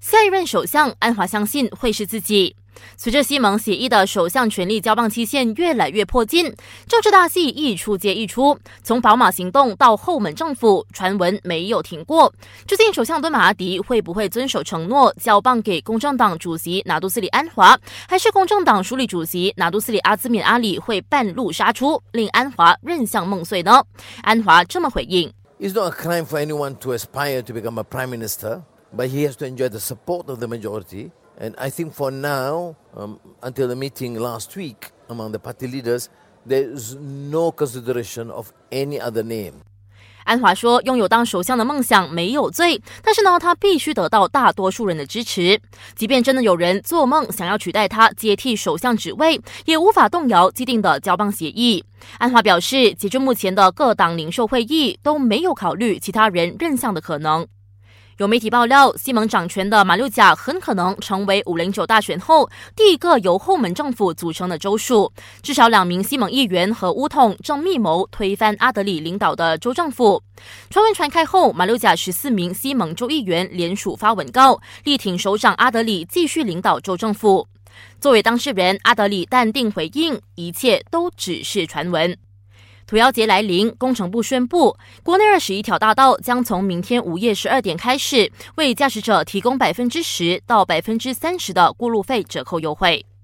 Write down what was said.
下一任首相安华相信会是自己。随着西蒙协议的首相权力交棒期限越来越迫近，政治大戏一出接一出。从宝马行动到后门政府，传闻没有停过。究竟首相敦马阿迪会不会遵守承诺，交棒给公正党主席拿督斯里安华，还是公正党署理主席拿督斯里阿兹敏阿里会半路杀出，令安华任相梦碎呢？安华这么回应：“It's not a crime for anyone to aspire to become a prime minister.” But he has to enjoy the support of the majority. And I think for now, um, until the meeting last week among the party leaders, there is no consideration of any other name. 安华说：“拥有当首相的梦想没有罪，但是呢，他必须得到大多数人的支持。即便真的有人做梦想要取代他接替首相职位，也无法动摇既定的交棒协议。”安华表示，截至目前的各党领袖会议都没有考虑其他人任相的可能。有媒体爆料，西蒙掌权的马六甲很可能成为五零九大选后第一个由后门政府组成的州属。至少两名西蒙议员和乌统正密谋推翻阿德里领导的州政府。传闻传开后，马六甲十四名西蒙州议员联署发文告，力挺首长阿德里继续领导州政府。作为当事人，阿德里淡定回应，一切都只是传闻。土妖节来临，工程部宣布，国内二十一条大道将从明天午夜十二点开始，为驾驶者提供百分之十到百分之三十的过路费折扣优惠。